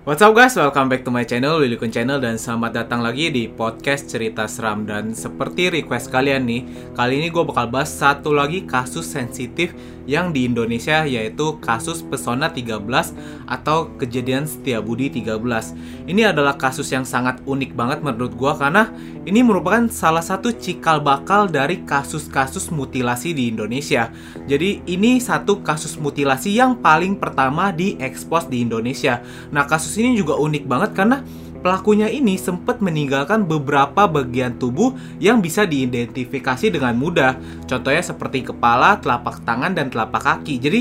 What's up guys, welcome back to my channel, Willy Kun Channel. Dan selamat datang lagi di podcast cerita seram. Dan seperti request kalian nih Kali ini gue bakal bahas satu lagi kasus sensitif yang di Indonesia Yaitu kasus Pesona 13 atau kejadian Setiabudi 13 Ini adalah kasus yang sangat unik banget menurut gue Karena ini merupakan salah satu cikal bakal dari kasus-kasus mutilasi di Indonesia. Jadi ini satu kasus mutilasi yang paling pertama diekspos di Indonesia. Nah kasus ini juga unik banget karena pelakunya ini sempat meninggalkan beberapa bagian tubuh yang bisa diidentifikasi dengan mudah. Contohnya seperti kepala, telapak tangan, dan telapak kaki. Jadi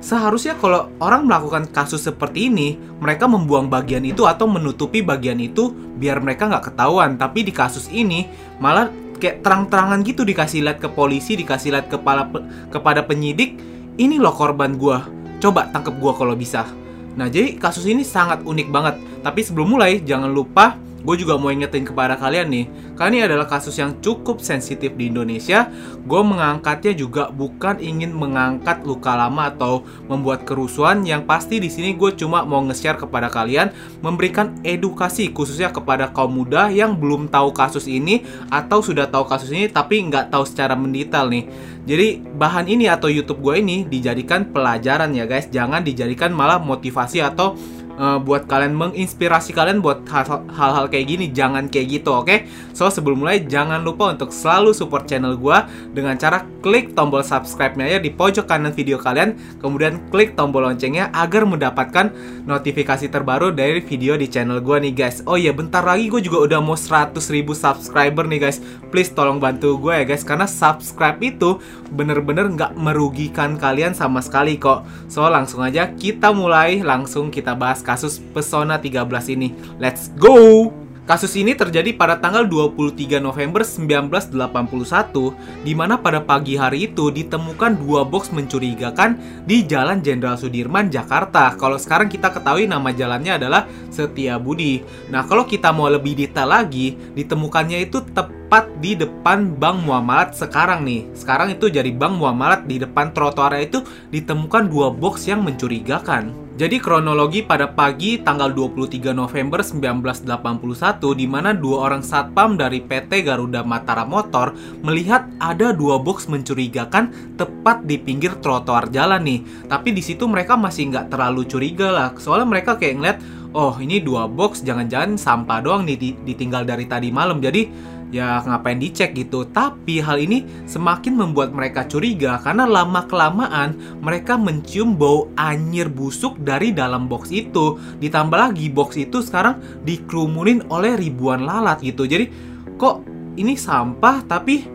seharusnya kalau orang melakukan kasus seperti ini, mereka membuang bagian itu atau menutupi bagian itu biar mereka nggak ketahuan. Tapi di kasus ini malah kayak terang-terangan gitu dikasih lihat ke polisi, dikasih lihat kepala kepada penyidik. Ini loh korban gua. Coba tangkep gua kalau bisa. Nah, jadi kasus ini sangat unik banget. Tapi sebelum mulai, jangan lupa gue juga mau ingetin kepada kalian nih, karena ini adalah kasus yang cukup sensitif di Indonesia. Gue mengangkatnya juga bukan ingin mengangkat luka lama atau membuat kerusuhan. Yang pasti di sini gue cuma mau nge-share kepada kalian, memberikan edukasi khususnya kepada kaum muda yang belum tahu kasus ini atau sudah tahu kasus ini tapi nggak tahu secara mendetail nih. Jadi bahan ini atau YouTube gue ini dijadikan pelajaran ya guys, jangan dijadikan malah motivasi atau uh, buat kalian menginspirasi kalian buat hal-hal kayak gini jangan kayak gitu oke? Okay? so sebelum mulai jangan lupa untuk selalu support channel gue dengan cara klik tombol subscribe-nya ya di pojok kanan video kalian. Kemudian klik tombol loncengnya agar mendapatkan notifikasi terbaru dari video di channel gue nih guys. Oh iya bentar lagi gue juga udah mau 100 ribu subscriber nih guys. Please tolong bantu gue ya guys karena subscribe itu bener-bener nggak merugikan kalian sama sekali kok. So langsung aja kita mulai langsung kita bahas kasus Pesona 13 ini. Let's go! Kasus ini terjadi pada tanggal 23 November 1981, di mana pada pagi hari itu ditemukan dua box mencurigakan di Jalan Jenderal Sudirman, Jakarta. Kalau sekarang kita ketahui nama jalannya adalah Setiabudi. Nah, kalau kita mau lebih detail lagi, ditemukannya itu tepat di depan Bank Muamalat sekarang nih. Sekarang itu jadi Bank Muamalat di depan trotoar itu ditemukan dua box yang mencurigakan. Jadi kronologi pada pagi tanggal 23 November 1981 di mana dua orang satpam dari PT Garuda Mataram Motor melihat ada dua box mencurigakan tepat di pinggir trotoar jalan nih. Tapi di situ mereka masih nggak terlalu curiga lah, soalnya mereka kayak ngeliat, oh ini dua box jangan-jangan sampah doang nih ditinggal dari tadi malam. Jadi ya ngapain dicek gitu. Tapi hal ini semakin membuat mereka curiga karena lama kelamaan mereka mencium bau anyir busuk dari dalam box itu. Ditambah lagi box itu sekarang dikerumunin oleh ribuan lalat gitu. Jadi kok ini sampah tapi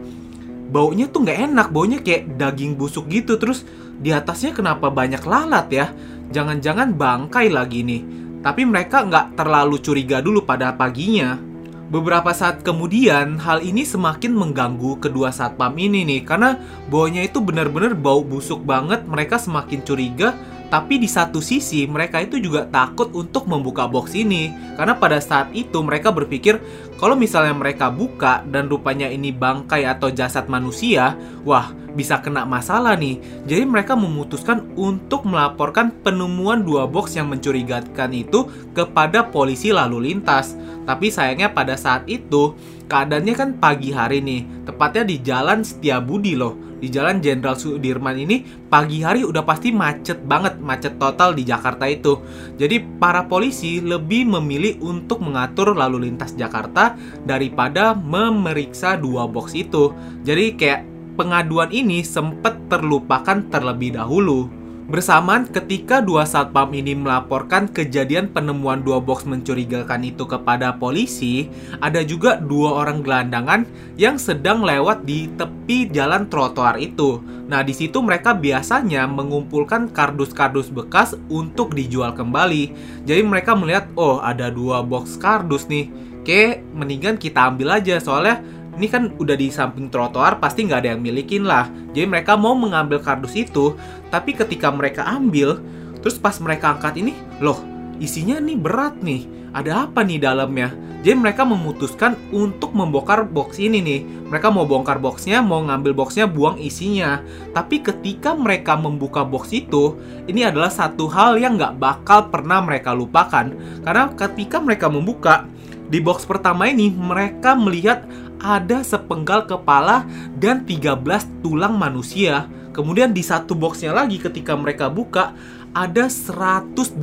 baunya tuh nggak enak, baunya kayak daging busuk gitu. Terus di atasnya kenapa banyak lalat ya? Jangan-jangan bangkai lagi nih. Tapi mereka nggak terlalu curiga dulu pada paginya. Beberapa saat kemudian, hal ini semakin mengganggu kedua satpam ini nih karena baunya itu benar-benar bau busuk banget. Mereka semakin curiga, tapi di satu sisi mereka itu juga takut untuk membuka box ini karena pada saat itu mereka berpikir kalau misalnya mereka buka dan rupanya ini bangkai atau jasad manusia, wah bisa kena masalah nih. Jadi mereka memutuskan untuk melaporkan penemuan dua box yang mencurigakan itu kepada polisi lalu lintas. Tapi sayangnya pada saat itu keadaannya kan pagi hari nih, tepatnya di Jalan Setiabudi loh. Di Jalan Jenderal Sudirman ini pagi hari udah pasti macet banget, macet total di Jakarta itu. Jadi para polisi lebih memilih untuk mengatur lalu lintas Jakarta daripada memeriksa dua box itu. Jadi kayak pengaduan ini sempat terlupakan terlebih dahulu. Bersamaan ketika dua satpam ini melaporkan kejadian penemuan dua box mencurigakan itu kepada polisi, ada juga dua orang gelandangan yang sedang lewat di tepi jalan trotoar itu. Nah, di situ mereka biasanya mengumpulkan kardus-kardus bekas untuk dijual kembali. Jadi mereka melihat, oh ada dua box kardus nih. Oke, mendingan kita ambil aja soalnya ini kan udah di samping trotoar pasti nggak ada yang milikin lah. Jadi mereka mau mengambil kardus itu, tapi ketika mereka ambil, terus pas mereka angkat ini, loh isinya nih berat nih. Ada apa nih dalamnya? Jadi mereka memutuskan untuk membongkar box ini nih. Mereka mau bongkar boxnya, mau ngambil boxnya, buang isinya. Tapi ketika mereka membuka box itu, ini adalah satu hal yang nggak bakal pernah mereka lupakan. Karena ketika mereka membuka, di box pertama ini mereka melihat ada sepenggal kepala dan 13 tulang manusia. Kemudian di satu boxnya lagi ketika mereka buka ada 180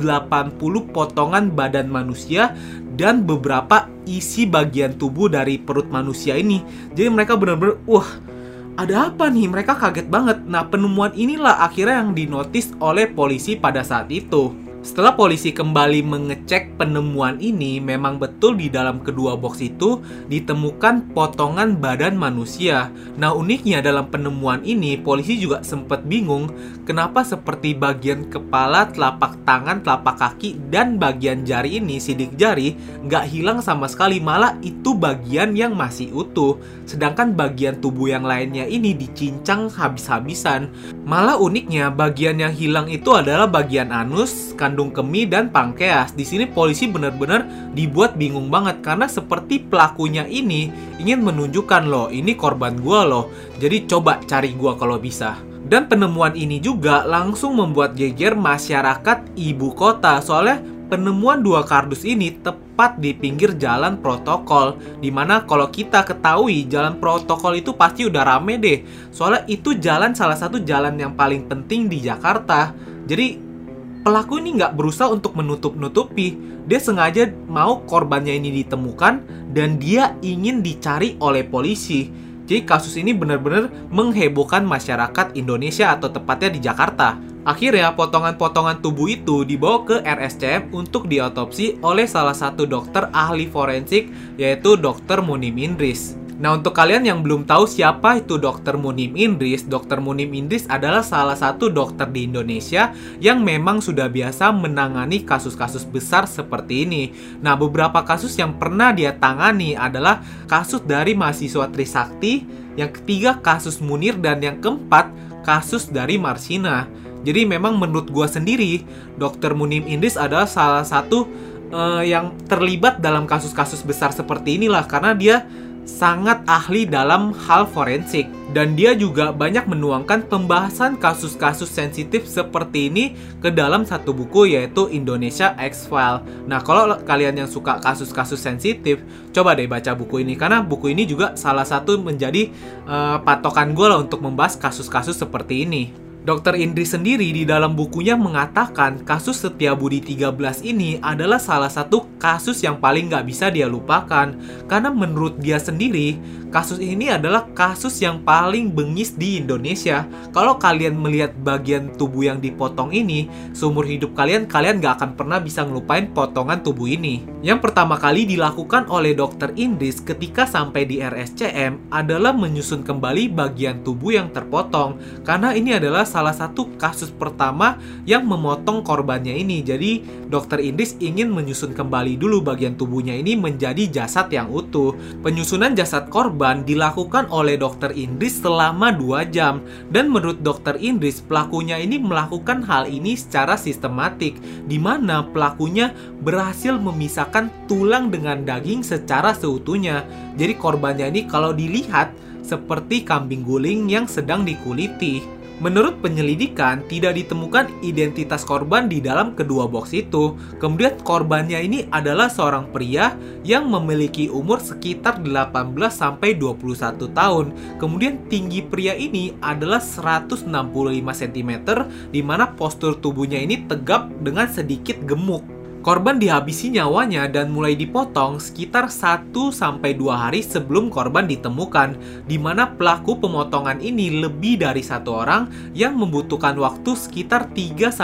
potongan badan manusia dan beberapa isi bagian tubuh dari perut manusia ini. Jadi mereka benar-benar wah ada apa nih? Mereka kaget banget. Nah, penemuan inilah akhirnya yang dinotis oleh polisi pada saat itu. Setelah polisi kembali mengecek penemuan ini, memang betul di dalam kedua box itu ditemukan potongan badan manusia. Nah, uniknya dalam penemuan ini, polisi juga sempat bingung kenapa seperti bagian kepala, telapak tangan, telapak kaki, dan bagian jari ini, sidik jari, nggak hilang sama sekali, malah itu bagian yang masih utuh. Sedangkan bagian tubuh yang lainnya ini dicincang habis-habisan. Malah uniknya, bagian yang hilang itu adalah bagian anus, kan kandung kemih dan pangkeas. Di sini polisi benar-benar dibuat bingung banget karena seperti pelakunya ini ingin menunjukkan loh, ini korban gua loh. Jadi coba cari gua kalau bisa. Dan penemuan ini juga langsung membuat geger masyarakat ibu kota soalnya penemuan dua kardus ini tepat di pinggir jalan protokol Di mana kalau kita ketahui jalan protokol itu pasti udah rame deh Soalnya itu jalan salah satu jalan yang paling penting di Jakarta Jadi pelaku ini nggak berusaha untuk menutup-nutupi. Dia sengaja mau korbannya ini ditemukan dan dia ingin dicari oleh polisi. Jadi kasus ini benar-benar menghebohkan masyarakat Indonesia atau tepatnya di Jakarta. Akhirnya potongan-potongan tubuh itu dibawa ke RSCM untuk diotopsi oleh salah satu dokter ahli forensik yaitu Dr. Munim Indris. Nah, untuk kalian yang belum tahu siapa itu Dr. Munim Indris, Dr. Munim Indris adalah salah satu dokter di Indonesia yang memang sudah biasa menangani kasus-kasus besar seperti ini. Nah, beberapa kasus yang pernah dia tangani adalah kasus dari mahasiswa Trisakti, yang ketiga kasus Munir, dan yang keempat kasus dari Marsina. Jadi memang menurut gua sendiri, Dr. Munim Indris adalah salah satu uh, yang terlibat dalam kasus-kasus besar seperti inilah karena dia sangat ahli dalam hal forensik dan dia juga banyak menuangkan pembahasan kasus-kasus sensitif seperti ini ke dalam satu buku yaitu Indonesia X-File. Nah, kalau kalian yang suka kasus-kasus sensitif, coba deh baca buku ini karena buku ini juga salah satu menjadi uh, patokan gue lah untuk membahas kasus-kasus seperti ini. Dr. Indri sendiri di dalam bukunya mengatakan kasus Budi 13 ini adalah salah satu kasus yang paling nggak bisa dia lupakan. Karena menurut dia sendiri, kasus ini adalah kasus yang paling bengis di Indonesia. Kalau kalian melihat bagian tubuh yang dipotong ini, seumur hidup kalian, kalian nggak akan pernah bisa ngelupain potongan tubuh ini. Yang pertama kali dilakukan oleh Dr. Indris ketika sampai di RSCM adalah menyusun kembali bagian tubuh yang terpotong. Karena ini adalah salah satu kasus pertama yang memotong korbannya ini. Jadi dokter Indris ingin menyusun kembali dulu bagian tubuhnya ini menjadi jasad yang utuh. Penyusunan jasad korban dilakukan oleh dokter Indris selama 2 jam. Dan menurut dokter Indris, pelakunya ini melakukan hal ini secara sistematik, di mana pelakunya berhasil memisahkan tulang dengan daging secara seutuhnya. Jadi korbannya ini kalau dilihat seperti kambing guling yang sedang dikuliti. Menurut penyelidikan, tidak ditemukan identitas korban di dalam kedua box itu. Kemudian korbannya ini adalah seorang pria yang memiliki umur sekitar 18 sampai 21 tahun. Kemudian tinggi pria ini adalah 165 cm di mana postur tubuhnya ini tegap dengan sedikit gemuk. Korban dihabisi nyawanya dan mulai dipotong sekitar 1-2 hari sebelum korban ditemukan, di mana pelaku pemotongan ini lebih dari satu orang yang membutuhkan waktu sekitar 3-4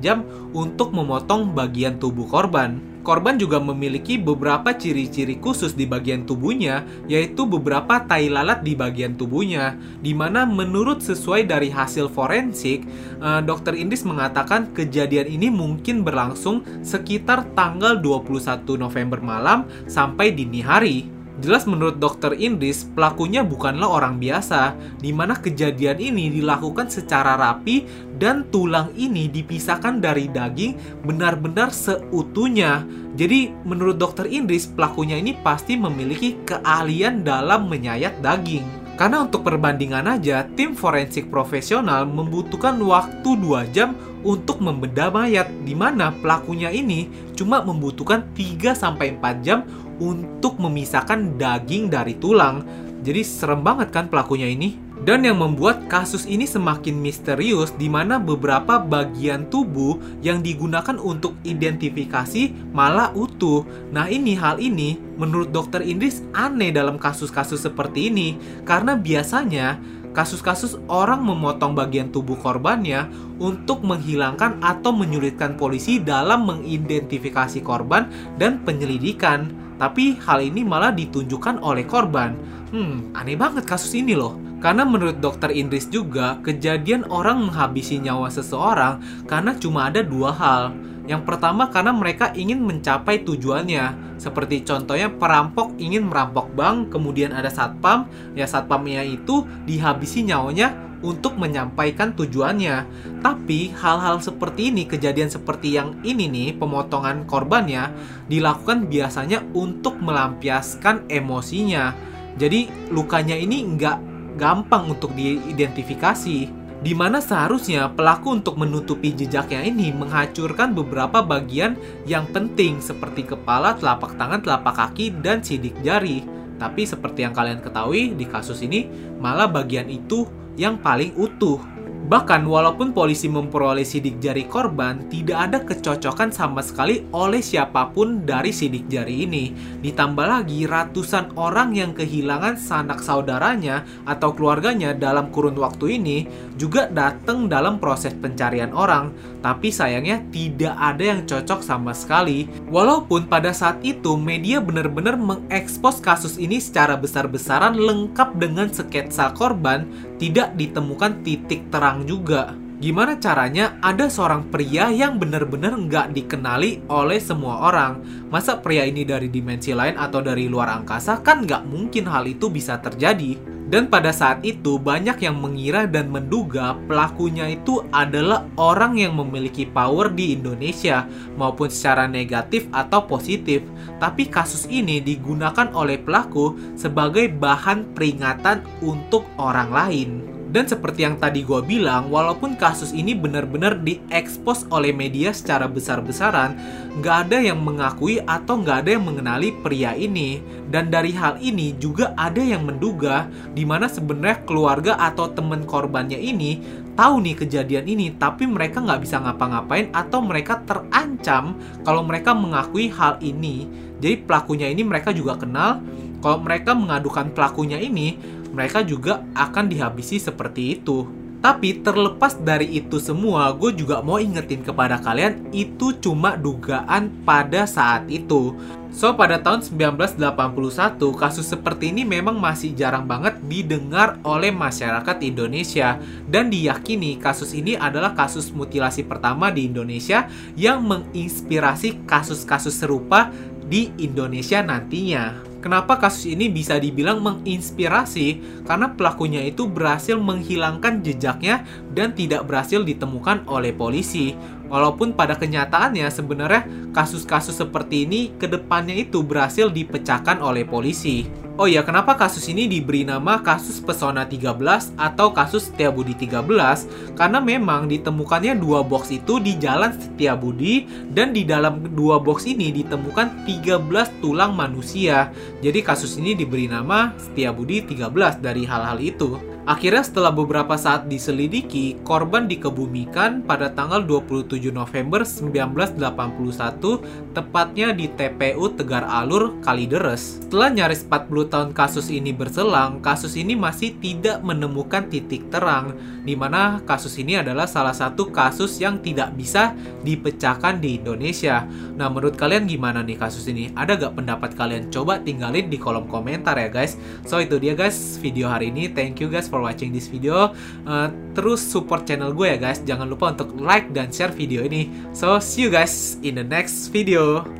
jam untuk memotong bagian tubuh korban. Korban juga memiliki beberapa ciri-ciri khusus di bagian tubuhnya, yaitu beberapa tai lalat di bagian tubuhnya, di mana menurut sesuai dari hasil forensik, uh, Dokter Indis mengatakan kejadian ini mungkin berlangsung sekitar tanggal 21 November malam sampai dini hari. Jelas menurut dokter Indris, pelakunya bukanlah orang biasa, di mana kejadian ini dilakukan secara rapi dan tulang ini dipisahkan dari daging benar-benar seutuhnya. Jadi menurut dokter Indris, pelakunya ini pasti memiliki keahlian dalam menyayat daging. Karena untuk perbandingan aja, tim forensik profesional membutuhkan waktu 2 jam untuk membedah mayat, di mana pelakunya ini cuma membutuhkan 3-4 jam untuk memisahkan daging dari tulang. Jadi serem banget kan pelakunya ini? Dan yang membuat kasus ini semakin misterius di mana beberapa bagian tubuh yang digunakan untuk identifikasi malah utuh. Nah ini hal ini menurut dokter Indris aneh dalam kasus-kasus seperti ini karena biasanya kasus-kasus orang memotong bagian tubuh korbannya untuk menghilangkan atau menyulitkan polisi dalam mengidentifikasi korban dan penyelidikan. Tapi hal ini malah ditunjukkan oleh korban. Hmm, aneh banget kasus ini loh. Karena menurut dokter Indris juga, kejadian orang menghabisi nyawa seseorang karena cuma ada dua hal. Yang pertama karena mereka ingin mencapai tujuannya. Seperti contohnya perampok ingin merampok bank, kemudian ada satpam, ya satpamnya itu dihabisi nyawanya untuk menyampaikan tujuannya. Tapi hal-hal seperti ini, kejadian seperti yang ini nih, pemotongan korbannya, dilakukan biasanya untuk melampiaskan emosinya. Jadi lukanya ini nggak gampang untuk diidentifikasi di mana seharusnya pelaku untuk menutupi jejaknya ini menghancurkan beberapa bagian yang penting seperti kepala, telapak tangan, telapak kaki, dan sidik jari. Tapi seperti yang kalian ketahui di kasus ini malah bagian itu yang paling utuh. Bahkan walaupun polisi memperoleh sidik jari korban, tidak ada kecocokan sama sekali oleh siapa pun dari sidik jari ini. Ditambah lagi ratusan orang yang kehilangan sanak saudaranya atau keluarganya dalam kurun waktu ini juga datang dalam proses pencarian orang. Tapi sayangnya tidak ada yang cocok sama sekali. Walaupun pada saat itu media benar-benar mengekspos kasus ini secara besar-besaran lengkap dengan sketsa korban, tidak ditemukan titik terang juga. Gimana caranya ada seorang pria yang benar-benar nggak dikenali oleh semua orang? Masa pria ini dari dimensi lain atau dari luar angkasa? Kan nggak mungkin hal itu bisa terjadi. Dan pada saat itu banyak yang mengira dan menduga pelakunya itu adalah orang yang memiliki power di Indonesia maupun secara negatif atau positif. Tapi kasus ini digunakan oleh pelaku sebagai bahan peringatan untuk orang lain. Dan seperti yang tadi gue bilang, walaupun kasus ini benar-benar diekspos oleh media secara besar-besaran, nggak ada yang mengakui atau nggak ada yang mengenali pria ini. Dan dari hal ini juga ada yang menduga di mana sebenarnya keluarga atau teman korbannya ini tahu nih kejadian ini, tapi mereka nggak bisa ngapa-ngapain atau mereka terancam kalau mereka mengakui hal ini. Jadi pelakunya ini mereka juga kenal. Kalau mereka mengadukan pelakunya ini, mereka juga akan dihabisi seperti itu. Tapi terlepas dari itu semua, gue juga mau ingetin kepada kalian itu cuma dugaan pada saat itu. So, pada tahun 1981, kasus seperti ini memang masih jarang banget didengar oleh masyarakat Indonesia. Dan diyakini kasus ini adalah kasus mutilasi pertama di Indonesia yang menginspirasi kasus-kasus serupa di Indonesia nantinya. Kenapa kasus ini bisa dibilang menginspirasi? Karena pelakunya itu berhasil menghilangkan jejaknya dan tidak berhasil ditemukan oleh polisi. Walaupun pada kenyataannya sebenarnya kasus-kasus seperti ini ke depannya itu berhasil dipecahkan oleh polisi. Oh ya, kenapa kasus ini diberi nama kasus Pesona 13 atau kasus Setiabudi 13? Karena memang ditemukannya dua box itu di jalan Setiabudi dan di dalam dua box ini ditemukan 13 tulang manusia. Jadi kasus ini diberi nama Setiabudi 13 dari hal-hal itu. Akhirnya setelah beberapa saat diselidiki, korban dikebumikan pada tanggal 27 November 1981, tepatnya di TPU Tegar Alur, Kalideres. Setelah nyaris 40 tahun kasus ini berselang, kasus ini masih tidak menemukan titik terang, di mana kasus ini adalah salah satu kasus yang tidak bisa dipecahkan di Indonesia. Nah, menurut kalian gimana nih kasus ini? Ada gak pendapat kalian? Coba tinggalin di kolom komentar ya guys. So, itu dia guys video hari ini. Thank you guys for watching this video. Uh, terus support channel gue ya guys. Jangan lupa untuk like dan share video ini. So see you guys in the next video.